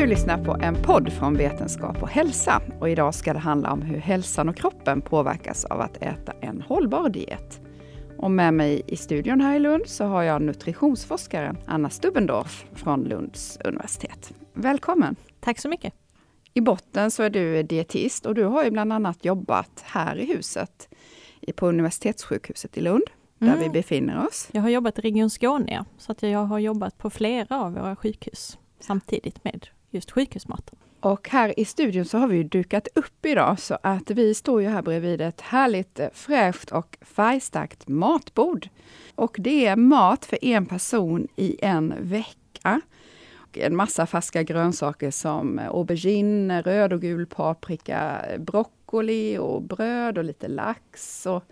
Du lyssnar på en podd från Vetenskap och hälsa och idag ska det handla om hur hälsan och kroppen påverkas av att äta en hållbar diet. Och med mig i studion här i Lund så har jag nutritionsforskaren Anna Stubbendorf från Lunds universitet. Välkommen! Tack så mycket! I botten så är du dietist och du har ju bland annat jobbat här i huset på Universitetssjukhuset i Lund, där mm. vi befinner oss. Jag har jobbat i Region Skåne, så att jag har jobbat på flera av våra sjukhus samtidigt med just sjukhusmaten. Och här i studion så har vi dukat upp idag så att vi står ju här bredvid ett härligt fräscht och färgstarkt matbord. Och det är mat för en person i en vecka. Och en massa färska grönsaker som aubergine, röd och gul paprika, broccoli och bröd och lite lax och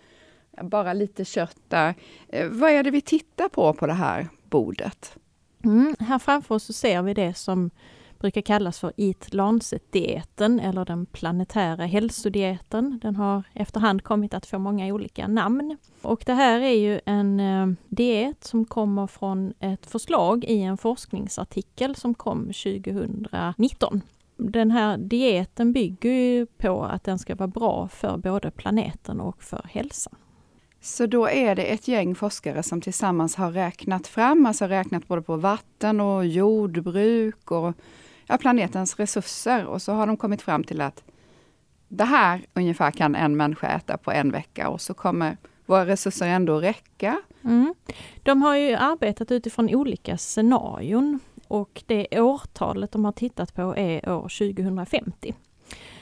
bara lite kött där. Eh, vad är det vi tittar på på det här bordet? Mm, här framför oss så ser vi det som brukar kallas för Eat Lancet-dieten eller den planetära hälsodieten. Den har efterhand kommit att få många olika namn. Och det här är ju en eh, diet som kommer från ett förslag i en forskningsartikel som kom 2019. Den här dieten bygger ju på att den ska vara bra för både planeten och för hälsan. Så då är det ett gäng forskare som tillsammans har räknat fram, alltså räknat både på vatten och jordbruk och ja, planetens resurser. Och så har de kommit fram till att det här ungefär kan en människa äta på en vecka och så kommer våra resurser ändå räcka. Mm. De har ju arbetat utifrån olika scenarion och det årtalet de har tittat på är år 2050.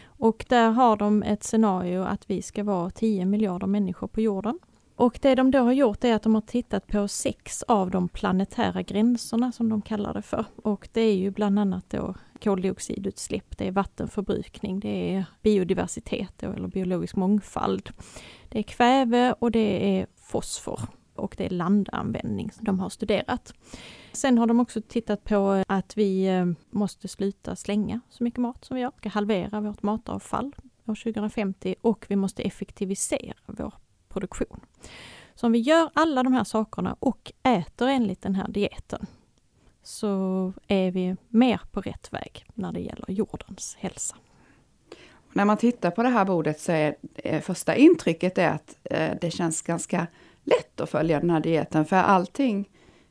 Och där har de ett scenario att vi ska vara 10 miljarder människor på jorden. Och det de då har gjort är att de har tittat på sex av de planetära gränserna som de kallar det för. Och det är ju bland annat då koldioxidutsläpp, det är vattenförbrukning, det är biodiversitet eller biologisk mångfald. Det är kväve och det är fosfor och det är landanvändning som de har studerat. Sen har de också tittat på att vi eh, måste sluta slänga så mycket mat som vi gör. Vi ska halvera vårt matavfall år 2050 och vi måste effektivisera vår produktion. Så om vi gör alla de här sakerna och äter enligt den här dieten så är vi mer på rätt väg när det gäller jordens hälsa. När man tittar på det här bordet så är eh, första intrycket är att eh, det känns ganska lätt att följa den här dieten, för allting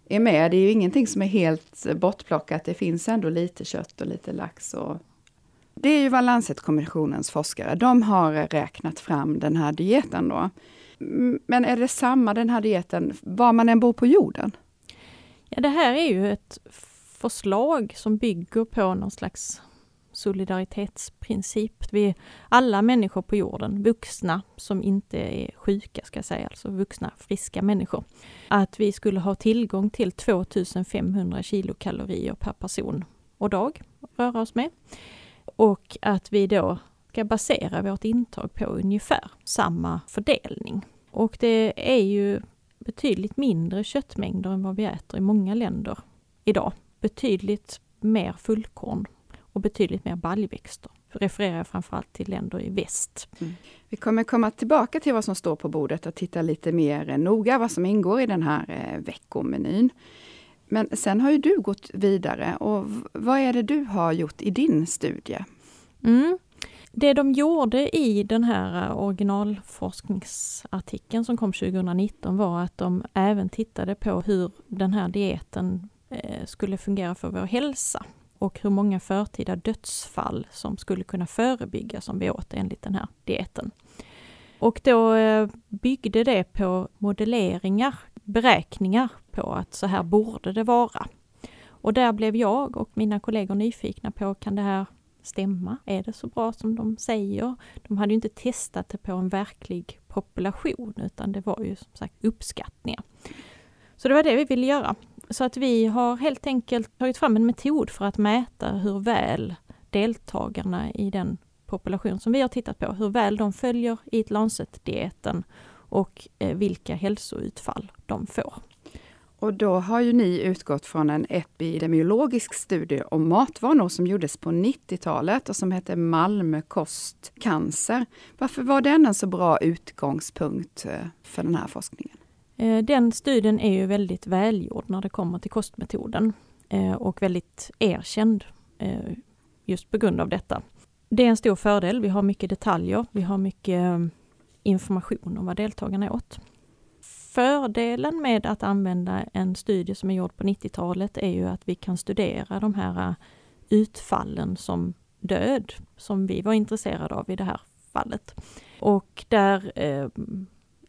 är med. Det är ju ingenting som är helt bortplockat. Det finns ändå lite kött och lite lax. Och det är ju vad Lancet-kommissionens forskare, de har räknat fram den här dieten då. Men är det samma den här dieten var man än bor på jorden? Ja, det här är ju ett förslag som bygger på någon slags solidaritetsprincip. Vi alla människor på jorden, vuxna som inte är sjuka ska jag säga, alltså vuxna friska människor. Att vi skulle ha tillgång till 2500 kilokalorier per person och dag att röra oss med. Och att vi då ska basera vårt intag på ungefär samma fördelning. Och det är ju betydligt mindre köttmängder än vad vi äter i många länder idag. Betydligt mer fullkorn och betydligt mer baljväxter. Refererar jag framförallt till länder i väst. Mm. Vi kommer komma tillbaka till vad som står på bordet och titta lite mer noga vad som ingår i den här eh, veckomenyn. Men sen har ju du gått vidare och vad är det du har gjort i din studie? Mm. Det de gjorde i den här eh, originalforskningsartikeln som kom 2019 var att de även tittade på hur den här dieten eh, skulle fungera för vår hälsa och hur många förtida dödsfall som skulle kunna förebyggas om vi åt enligt den här dieten. Och då eh, byggde det på modelleringar, beräkningar på att så här borde det vara. Och där blev jag och mina kollegor nyfikna på, kan det här stämma? Är det så bra som de säger? De hade ju inte testat det på en verklig population utan det var ju som sagt uppskattningar. Så det var det vi ville göra. Så att vi har helt enkelt tagit fram en metod för att mäta hur väl deltagarna i den population som vi har tittat på, hur väl de följer i ett Lancet-dieten och eh, vilka hälsoutfall de får. Och då har ju ni utgått från en epidemiologisk studie om matvanor som gjordes på 90-talet och som hette Malmö kost cancer. Varför var den en så bra utgångspunkt eh, för den här forskningen? Eh, den studien är ju väldigt välgjord när det kommer till kostmetoden eh, och väldigt erkänd just på grund av detta. Det är en stor fördel. Vi har mycket detaljer. Vi har mycket information om vad deltagarna åt. Fördelen med att använda en studie som är gjord på 90-talet är ju att vi kan studera de här äh, utfallen som död, som vi var intresserade av i det här fallet. Och där eh,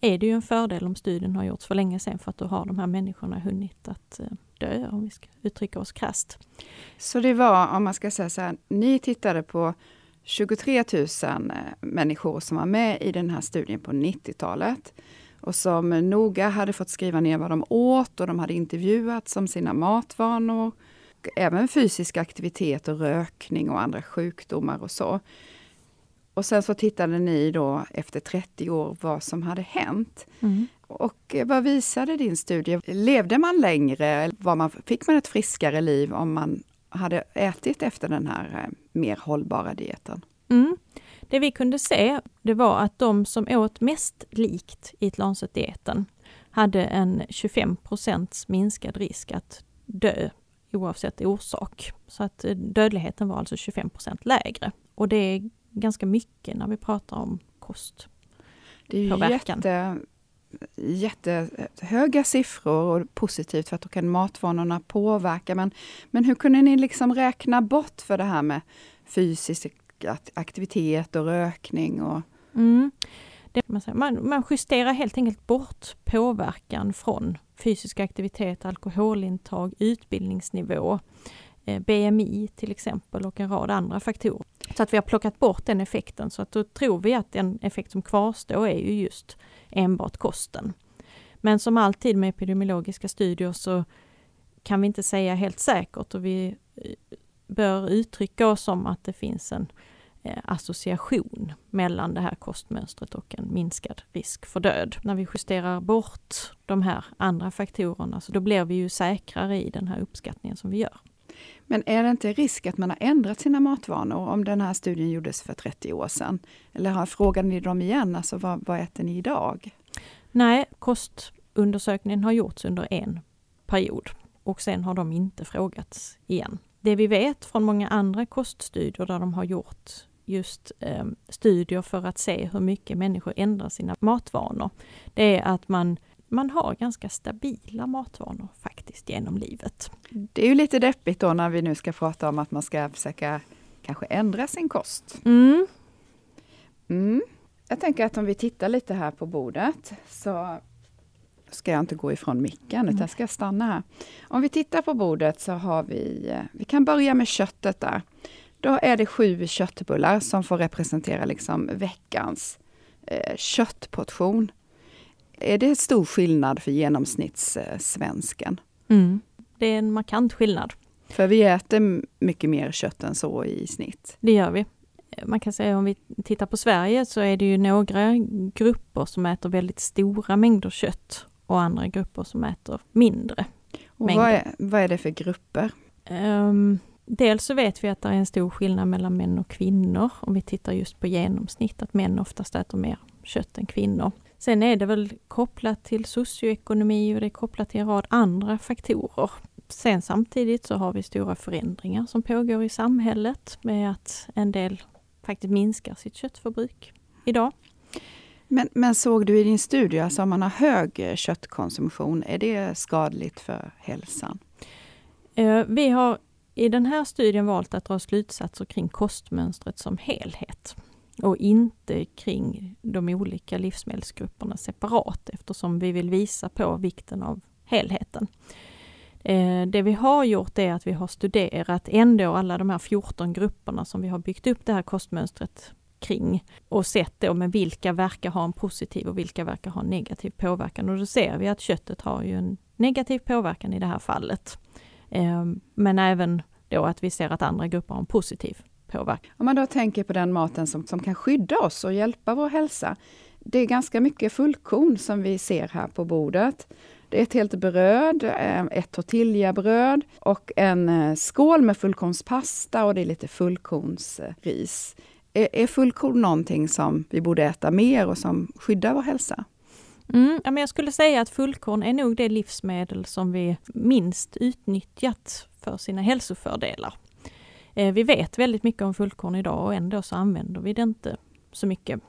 är det ju en fördel om studien har gjorts för länge sedan för att då har de här människorna hunnit att eh, dö, om vi ska uttrycka oss krasst. Så det var, om man ska säga så här, ni tittade på 23 000 människor som var med i den här studien på 90-talet och som noga hade fått skriva ner vad de åt och de hade intervjuats om sina matvanor. Även fysisk aktivitet och rökning och andra sjukdomar och så. Och sen så tittade ni då efter 30 år vad som hade hänt. Mm. Och vad visade din studie? Levde man längre? Var man, fick man ett friskare liv om man hade ätit efter den här eh, mer hållbara dieten? Mm. Det vi kunde se, det var att de som åt mest likt i Lancet-dieten hade en 25% minskad risk att dö oavsett orsak. Så att eh, dödligheten var alltså 25% lägre. Och det är ganska mycket när vi pratar om kost. Det är ju jätte, jättehöga siffror och positivt för att då kan matvanorna påverka. Men, men hur kunde ni liksom räkna bort för det här med och aktivitet och rökning? Och... Mm. Man, man justerar helt enkelt bort påverkan från fysisk aktivitet, alkoholintag, utbildningsnivå, eh, BMI till exempel och en rad andra faktorer. Så att vi har plockat bort den effekten så att då tror vi att den effekt som kvarstår är ju just enbart kosten. Men som alltid med epidemiologiska studier så kan vi inte säga helt säkert och vi eh, bör uttrycka oss som att det finns en eh, association mellan det här kostmönstret och en minskad risk för död. När vi justerar bort de här andra faktorerna så då blir vi ju säkrare i den här uppskattningen som vi gör. Men är det inte risk att man har ändrat sina matvanor om den här studien gjordes för 30 år sedan? Eller har, frågade ni dem igen, alltså vad, vad äter ni idag? Nej, kostundersökningen har gjorts under en period och sen har de inte frågats igen. Det vi vet från många andra koststudier där de har gjort just eh, studier för att se hur mycket människor ändrar sina matvanor, det är att man man har ganska stabila matvanor faktiskt genom livet. Det är ju lite deppigt då när vi nu ska prata om att man ska försöka kanske ändra sin kost. Mm. Mm. Jag tänker att om vi tittar lite här på bordet så ska jag inte gå ifrån micken, utan jag ska stanna här. Om vi tittar på bordet så har vi, eh, vi kan börja med köttet där. Då är det sju köttbullar som får representera liksom veckans eh, köttportion. Är det stor skillnad för genomsnittssvensken? Mm. Det är en markant skillnad. För vi äter mycket mer kött än så i snitt. Det gör vi. Man kan säga om vi tittar på Sverige så är det ju några grupper som äter väldigt stora mängder kött och andra grupper som äter mindre. Och vad är, vad är det för grupper? Um, dels så vet vi att det är en stor skillnad mellan män och kvinnor om vi tittar just på genomsnitt, att män oftast äter mer kött än kvinnor. Sen är det väl kopplat till socioekonomi och det är kopplat till en rad andra faktorer. Sen samtidigt så har vi stora förändringar som pågår i samhället med att en del faktiskt minskar sitt köttförbruk idag. Men, men såg du i din studie, alltså om man har hög eh, köttkonsumtion, är det skadligt för hälsan? Eh, vi har i den här studien valt att dra slutsatser kring kostmönstret som helhet och inte kring de olika livsmedelsgrupperna separat eftersom vi vill visa på vikten av helheten. Eh, det vi har gjort är att vi har studerat ändå alla de här 14 grupperna som vi har byggt upp det här kostmönstret kring och sett då med vilka verkar ha en positiv och vilka verkar ha en negativ påverkan. Och då ser vi att köttet har ju en negativ påverkan i det här fallet. Ehm, men även då att vi ser att andra grupper har en positiv påverkan. Om man då tänker på den maten som, som kan skydda oss och hjälpa vår hälsa. Det är ganska mycket fullkorn som vi ser här på bordet. Det är ett helt bröd, ehm, ett tortillabröd och en eh, skål med fullkornspasta och det är lite fullkornsris. Är, är fullkorn någonting som vi borde äta mer och som skyddar vår hälsa? Mm, jag skulle säga att fullkorn är nog det livsmedel som vi minst utnyttjat för sina hälsofördelar. Eh, vi vet väldigt mycket om fullkorn idag och ändå så använder vi det inte så mycket.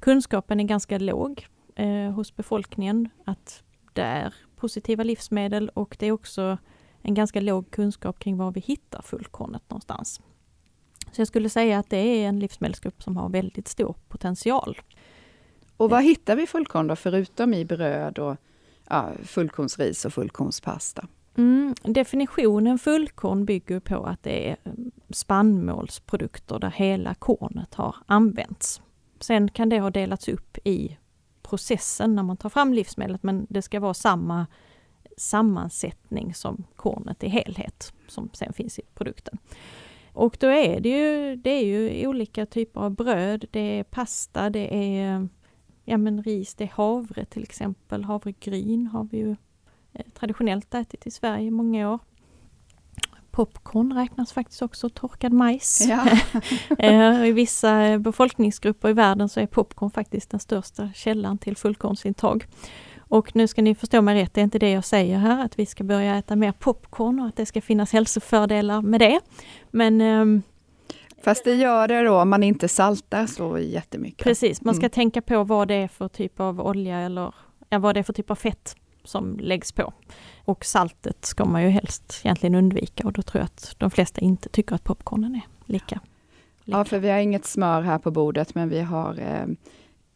Kunskapen är ganska låg eh, hos befolkningen att det är positiva livsmedel och det är också en ganska låg kunskap kring var vi hittar fullkornet någonstans. Så jag skulle säga att det är en livsmedelsgrupp som har väldigt stor potential. Och var hittar vi fullkorn då, förutom i bröd och ja, fullkornsris och fullkornspasta? Mm, definitionen fullkorn bygger på att det är mm, spannmålsprodukter där hela kornet har använts. Sen kan det ha delats upp i processen när man tar fram livsmedlet men det ska vara samma sammansättning som kornet i helhet som sen finns i produkten. Och då är det ju, det är ju olika typer av bröd, det är pasta, det är ja men ris, det är havre till exempel. Havregryn har vi ju eh, traditionellt ätit i Sverige i många år. Popcorn räknas faktiskt också, torkad majs. Ja. Eh, I vissa befolkningsgrupper i världen så är popcorn faktiskt den största källan till fullkornsintag. Och nu ska ni förstå mig rätt, det är inte det jag säger här, att vi ska börja äta mer popcorn och att det ska finnas hälsofördelar med det. Men ehm, Fast det gör det då om man inte saltar så jättemycket. Precis, man ska mm. tänka på vad det är för typ av olja eller ja, vad det är för typ av fett som läggs på. Och saltet ska man ju helst egentligen undvika och då tror jag att de flesta inte tycker att popcornen är lika. lika. Ja, för vi har inget smör här på bordet men vi har eh,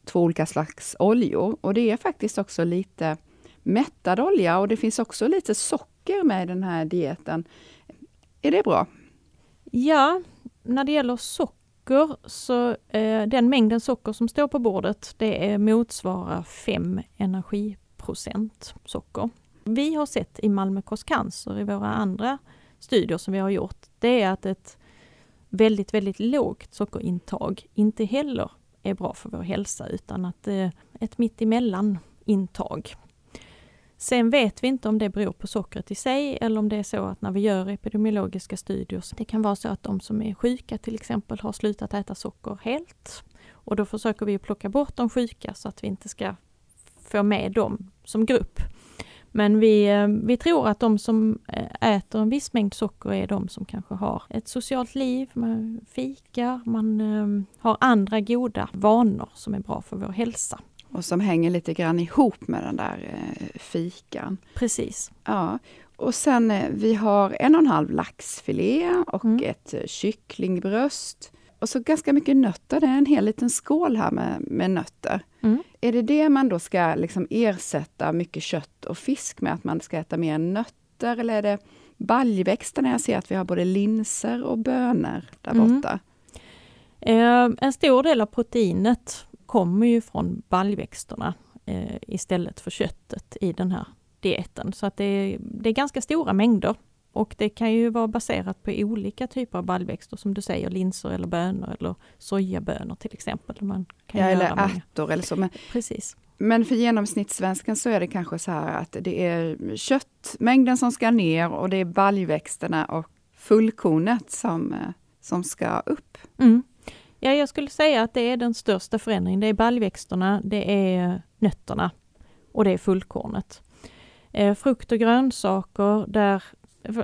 två olika slags oljor och det är faktiskt också lite mättad olja och det finns också lite socker med i den här dieten. Är det bra? Ja, när det gäller socker så eh, den mängden socker som står på bordet det motsvarar 5 energiprocent socker. Vi har sett i Malmö Kost Cancer i våra andra studier som vi har gjort, det är att ett väldigt, väldigt lågt sockerintag inte heller är bra för vår hälsa utan att eh, ett mittemellan intag Sen vet vi inte om det beror på sockret i sig eller om det är så att när vi gör epidemiologiska studier, det kan vara så att de som är sjuka till exempel har slutat äta socker helt. Och då försöker vi plocka bort de sjuka så att vi inte ska få med dem som grupp. Men vi, eh, vi tror att de som eh, äter en viss mängd socker är de som kanske har ett socialt liv, man fikar, man eh, har andra goda vanor som är bra för vår hälsa. Och som hänger lite grann ihop med den där fikan. Precis. Ja. Och sen vi har en och en halv laxfilé och mm. ett kycklingbröst. Och så ganska mycket nötter, det är en hel liten skål här med, med nötter. Mm. Är det det man då ska liksom ersätta mycket kött och fisk med, att man ska äta mer nötter? Eller är det baljväxterna? Jag ser att vi har både linser och bönor där mm. borta. Eh, en stor del av proteinet kommer ju från baljväxterna eh, istället för köttet i den här dieten. Så att det det är ganska stora mängder. Och det kan ju vara baserat på olika typer av baljväxter som du säger, linser eller bönor eller sojabönor till exempel. Man kan ja, eller ärtor eller så. Men, Precis. Men för genomsnittssvensken så är det kanske så här att det är köttmängden som ska ner och det är baljväxterna och fullkornet som, eh, som ska upp. Mm. Ja, jag skulle säga att det är den största förändringen. Det är baljväxterna, det är nötterna och det är fullkornet. Eh, frukt och grönsaker, där,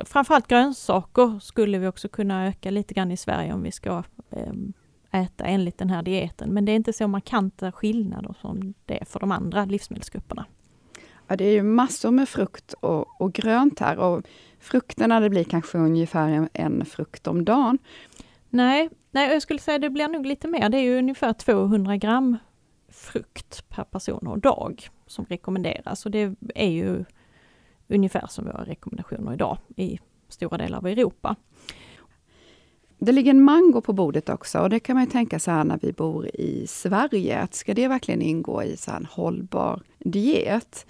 framförallt grönsaker skulle vi också kunna öka lite grann i Sverige om vi ska eh, äta enligt den här dieten. Men det är inte så markanta skillnader som det är för de andra livsmedelsgrupperna. Ja, det är ju massor med frukt och, och grönt här och frukterna det blir kanske ungefär en, en frukt om dagen. Nej, nej, jag skulle säga det blir nog lite mer. Det är ju ungefär 200 gram frukt per person och dag som rekommenderas. Och det är ju ungefär som våra rekommendationer idag i stora delar av Europa. Det ligger en mango på bordet också och det kan man ju tänka så här när vi bor i Sverige, att ska det verkligen ingå i så en hållbar diet?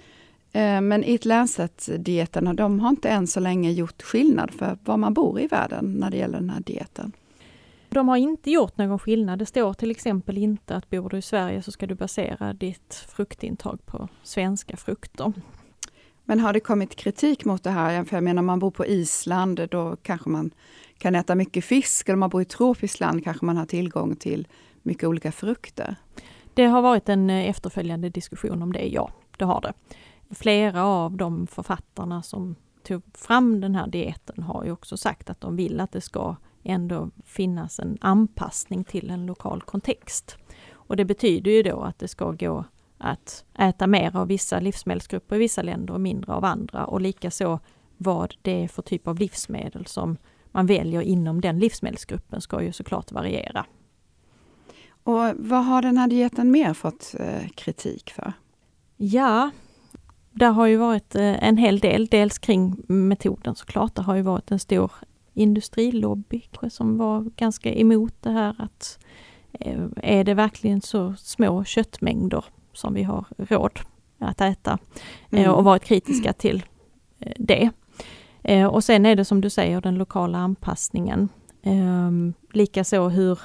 Eh, men Eat Lancet-dieterna, de har inte än så länge gjort skillnad för var man bor i världen när det gäller den här dieten. De har inte gjort någon skillnad. Det står till exempel inte att bor du i Sverige så ska du basera ditt fruktintag på svenska frukter. Men har det kommit kritik mot det här? För jag menar, om man bor på Island, då kanske man kan äta mycket fisk. Eller om man bor i tropiskt land kanske man har tillgång till mycket olika frukter. Det har varit en eh, efterföljande diskussion om det, ja. Det har det. Flera av de författarna som tog fram den här dieten har ju också sagt att de vill att det ska ändå finnas en anpassning till en lokal kontext. Och det betyder ju då att det ska gå att äta mer av vissa livsmedelsgrupper i vissa länder och mindre av andra och likaså vad det är för typ av livsmedel som man väljer inom den livsmedelsgruppen ska ju såklart variera. Och vad har den här dieten mer fått eh, kritik för? Ja, det har ju varit eh, en hel del, dels kring metoden såklart. Det har ju varit en stor industrilobby som var ganska emot det här att eh, är det verkligen så små köttmängder som vi har råd att äta mm. och varit kritiska till det. Och sen är det som du säger den lokala anpassningen. Likaså hur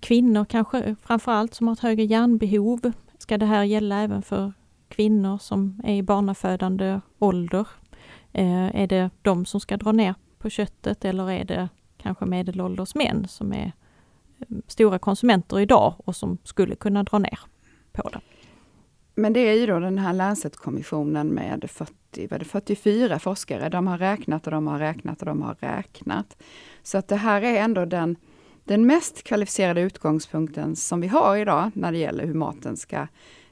kvinnor kanske framförallt som har ett högre järnbehov. Ska det här gälla även för kvinnor som är i barnafödande ålder? Eh, är det de som ska dra ner på köttet eller är det kanske medelålders män som är eh, stora konsumenter idag och som skulle kunna dra ner på det? Men det är ju då den här Lancet-kommissionen med 40, vad det, 44 forskare. De har räknat och de har räknat och de har räknat. Så att det här är ändå den den mest kvalificerade utgångspunkten som vi har idag när det gäller hur maten ska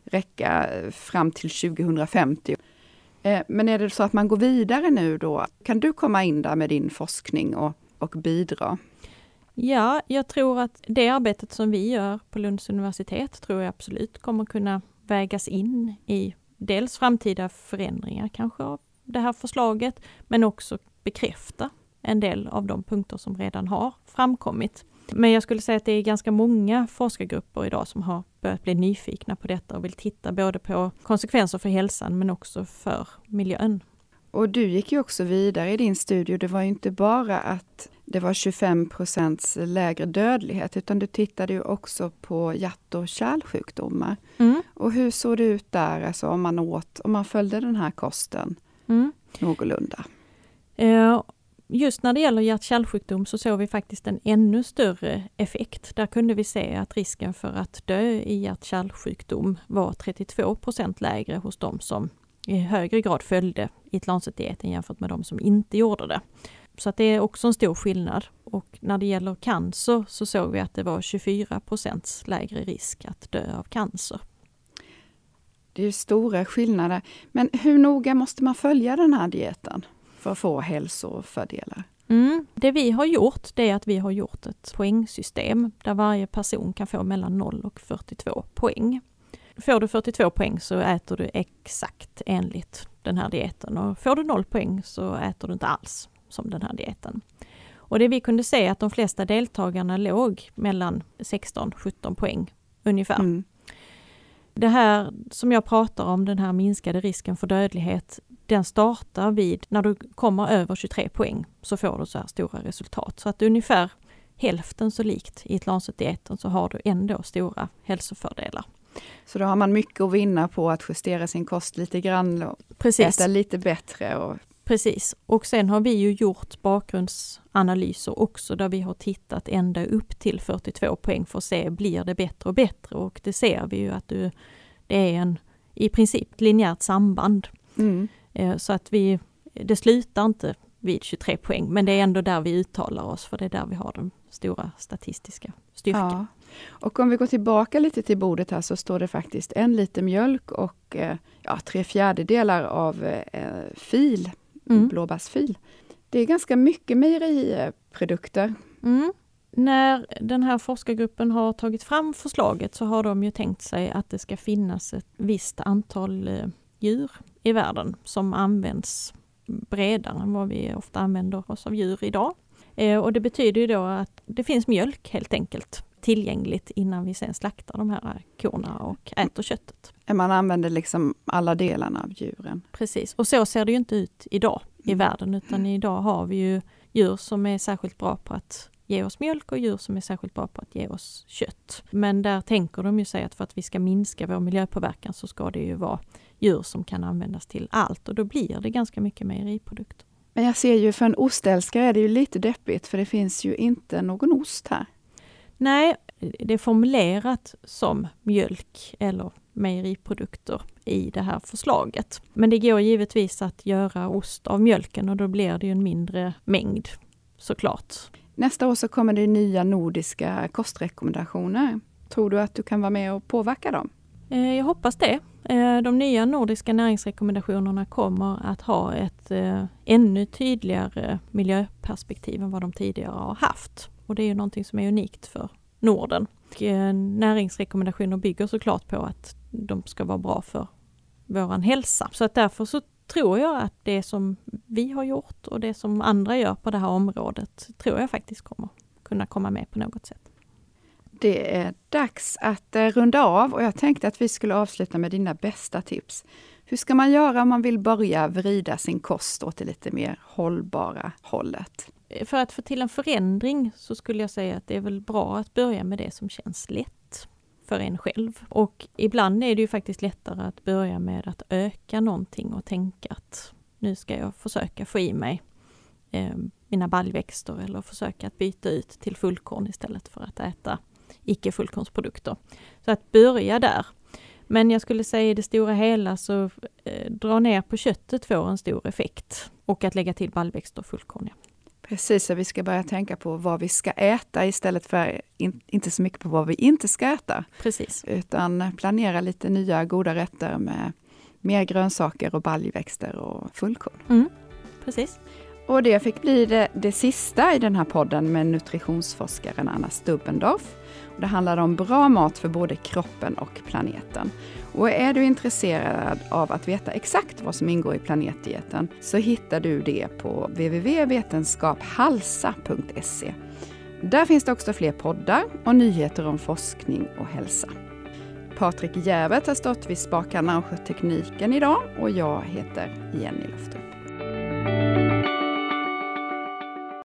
räcka eh, fram till 2050. Eh, men är det så att man går vidare nu då? Kan du komma in där med din forskning och, och bidra? Ja, jag tror att det arbetet som vi gör på Lunds universitet tror jag absolut kommer kunna vägas in i dels framtida förändringar kanske av det här förslaget, men också bekräfta en del av de punkter som redan har framkommit. Men jag skulle säga att det är ganska många forskargrupper idag som har börjat bli nyfikna på detta och vill titta både på konsekvenser för hälsan men också för miljön. Och du gick ju också vidare i din studie. Det var ju inte bara att det var 25 procents lägre dödlighet, utan du tittade ju också på hjärt och kärlsjukdomar. Mm. Och hur såg det ut där, alltså om man åt, om man följde den här kosten mm. någorlunda? Eh, just när det gäller hjärt-kärlsjukdom så såg vi faktiskt en ännu större effekt. Där kunde vi se att risken för att dö i hjärt-kärlsjukdom var 32% lägre hos de som i högre grad följde it dieten jämfört med de som inte gjorde det. Så att det är också en stor skillnad. Och när det gäller cancer så såg vi att det var 24% lägre risk att dö av cancer. Det är stora skillnader. Men hur noga måste man följa den här dieten? för att få hälsofördelar? Mm. Det vi har gjort det är att vi har gjort ett poängsystem där varje person kan få mellan 0 och 42 poäng. Får du 42 poäng så äter du exakt enligt den här dieten och får du 0 poäng så äter du inte alls som den här dieten. Och det vi kunde se att de flesta deltagarna låg mellan 16-17 poäng ungefär. Mm. Det här som jag pratar om, den här minskade risken för dödlighet, den startar vid, när du kommer över 23 poäng, så får du så här stora resultat. Så att ungefär hälften så likt i ett Lancet-dieten så har du ändå stora hälsofördelar. Så då har man mycket att vinna på att justera sin kost lite grann och Precis. äta lite bättre. Och... Precis, och sen har vi ju gjort bakgrundsanalyser också där vi har tittat ända upp till 42 poäng för att se, blir det bättre och bättre? Och det ser vi ju att du, det är en i princip linjärt samband. Mm. Eh, så att vi, det slutar inte vid 23 poäng, men det är ändå där vi uttalar oss, för det är där vi har den stora statistiska styrkan. Ja. Och om vi går tillbaka lite till bordet här så står det faktiskt en liter mjölk och eh, ja, tre fjärdedelar av eh, fil, mm. blåbärsfil. Det är ganska mycket mejeriprodukter. Mm. När den här forskargruppen har tagit fram förslaget så har de ju tänkt sig att det ska finnas ett visst antal djur i världen som används bredare än vad vi ofta använder oss av djur idag. Eh, och det betyder ju då att det finns mjölk helt enkelt tillgängligt innan vi sen slaktar de här korna och äter köttet. Man använder liksom alla delarna av djuren? Precis, och så ser det ju inte ut idag i mm. världen utan idag har vi ju djur som är särskilt bra på att ge oss mjölk och djur som är särskilt bra på att ge oss kött. Men där tänker de ju sig att för att vi ska minska vår miljöpåverkan så ska det ju vara djur som kan användas till allt och då blir det ganska mycket mejeriprodukter. Men jag ser ju för en ostälskare är det ju lite deppigt för det finns ju inte någon ost här. Nej, det är formulerat som mjölk eller mejeriprodukter i det här förslaget. Men det går givetvis att göra ost av mjölken och då blir det ju en mindre mängd såklart. Nästa år så kommer det nya nordiska kostrekommendationer. Tror du att du kan vara med och påverka dem? Eh, jag hoppas det. Eh, de nya nordiska näringsrekommendationerna kommer att ha ett eh, ännu tydligare miljöperspektiv än vad de tidigare har haft. Och det är ju någonting som är unikt för Norden. Och eh, näringsrekommendationer bygger såklart på att de ska vara bra för våran hälsa. Så att därför så tror jag att det som vi har gjort och det som andra gör på det här området tror jag faktiskt kommer kunna komma med på något sätt. Det är dags att eh, runda av och jag tänkte att vi skulle avsluta med dina bästa tips. Hur ska man göra om man vill börja vrida sin kost åt det lite mer hållbara hållet? Eh, för att få till en förändring så skulle jag säga att det är väl bra att börja med det som känns lätt för en själv. Och ibland är det ju faktiskt lättare att börja med att öka någonting och tänka att nu ska jag försöka få i mig eh, mina baljväxter eller försöka att byta ut till fullkorn istället för att äta icke fullkornsprodukter. Så att börja där. Men jag skulle säga i det stora hela så eh, dra ner på köttet får en stor effekt och att lägga till baljväxter och fullkorn. Ja. Precis, så vi ska börja tänka på vad vi ska äta istället för in, inte så mycket på vad vi inte ska äta. Precis. Utan planera lite nya goda rätter med mer grönsaker och baljväxter och fullkorn. Mm, precis. Och det fick bli det, det sista i den här podden med nutritionsforskaren Anna Stubbendorf. Det handlar om bra mat för både kroppen och planeten. Och är du intresserad av att veta exakt vad som ingår i planetdieten så hittar du det på www.vetenskaphalsa.se. Där finns det också fler poddar och nyheter om forskning och hälsa. Patrik Järvet har stått vid spakarna och skött tekniken idag och jag heter Jenny Lofter.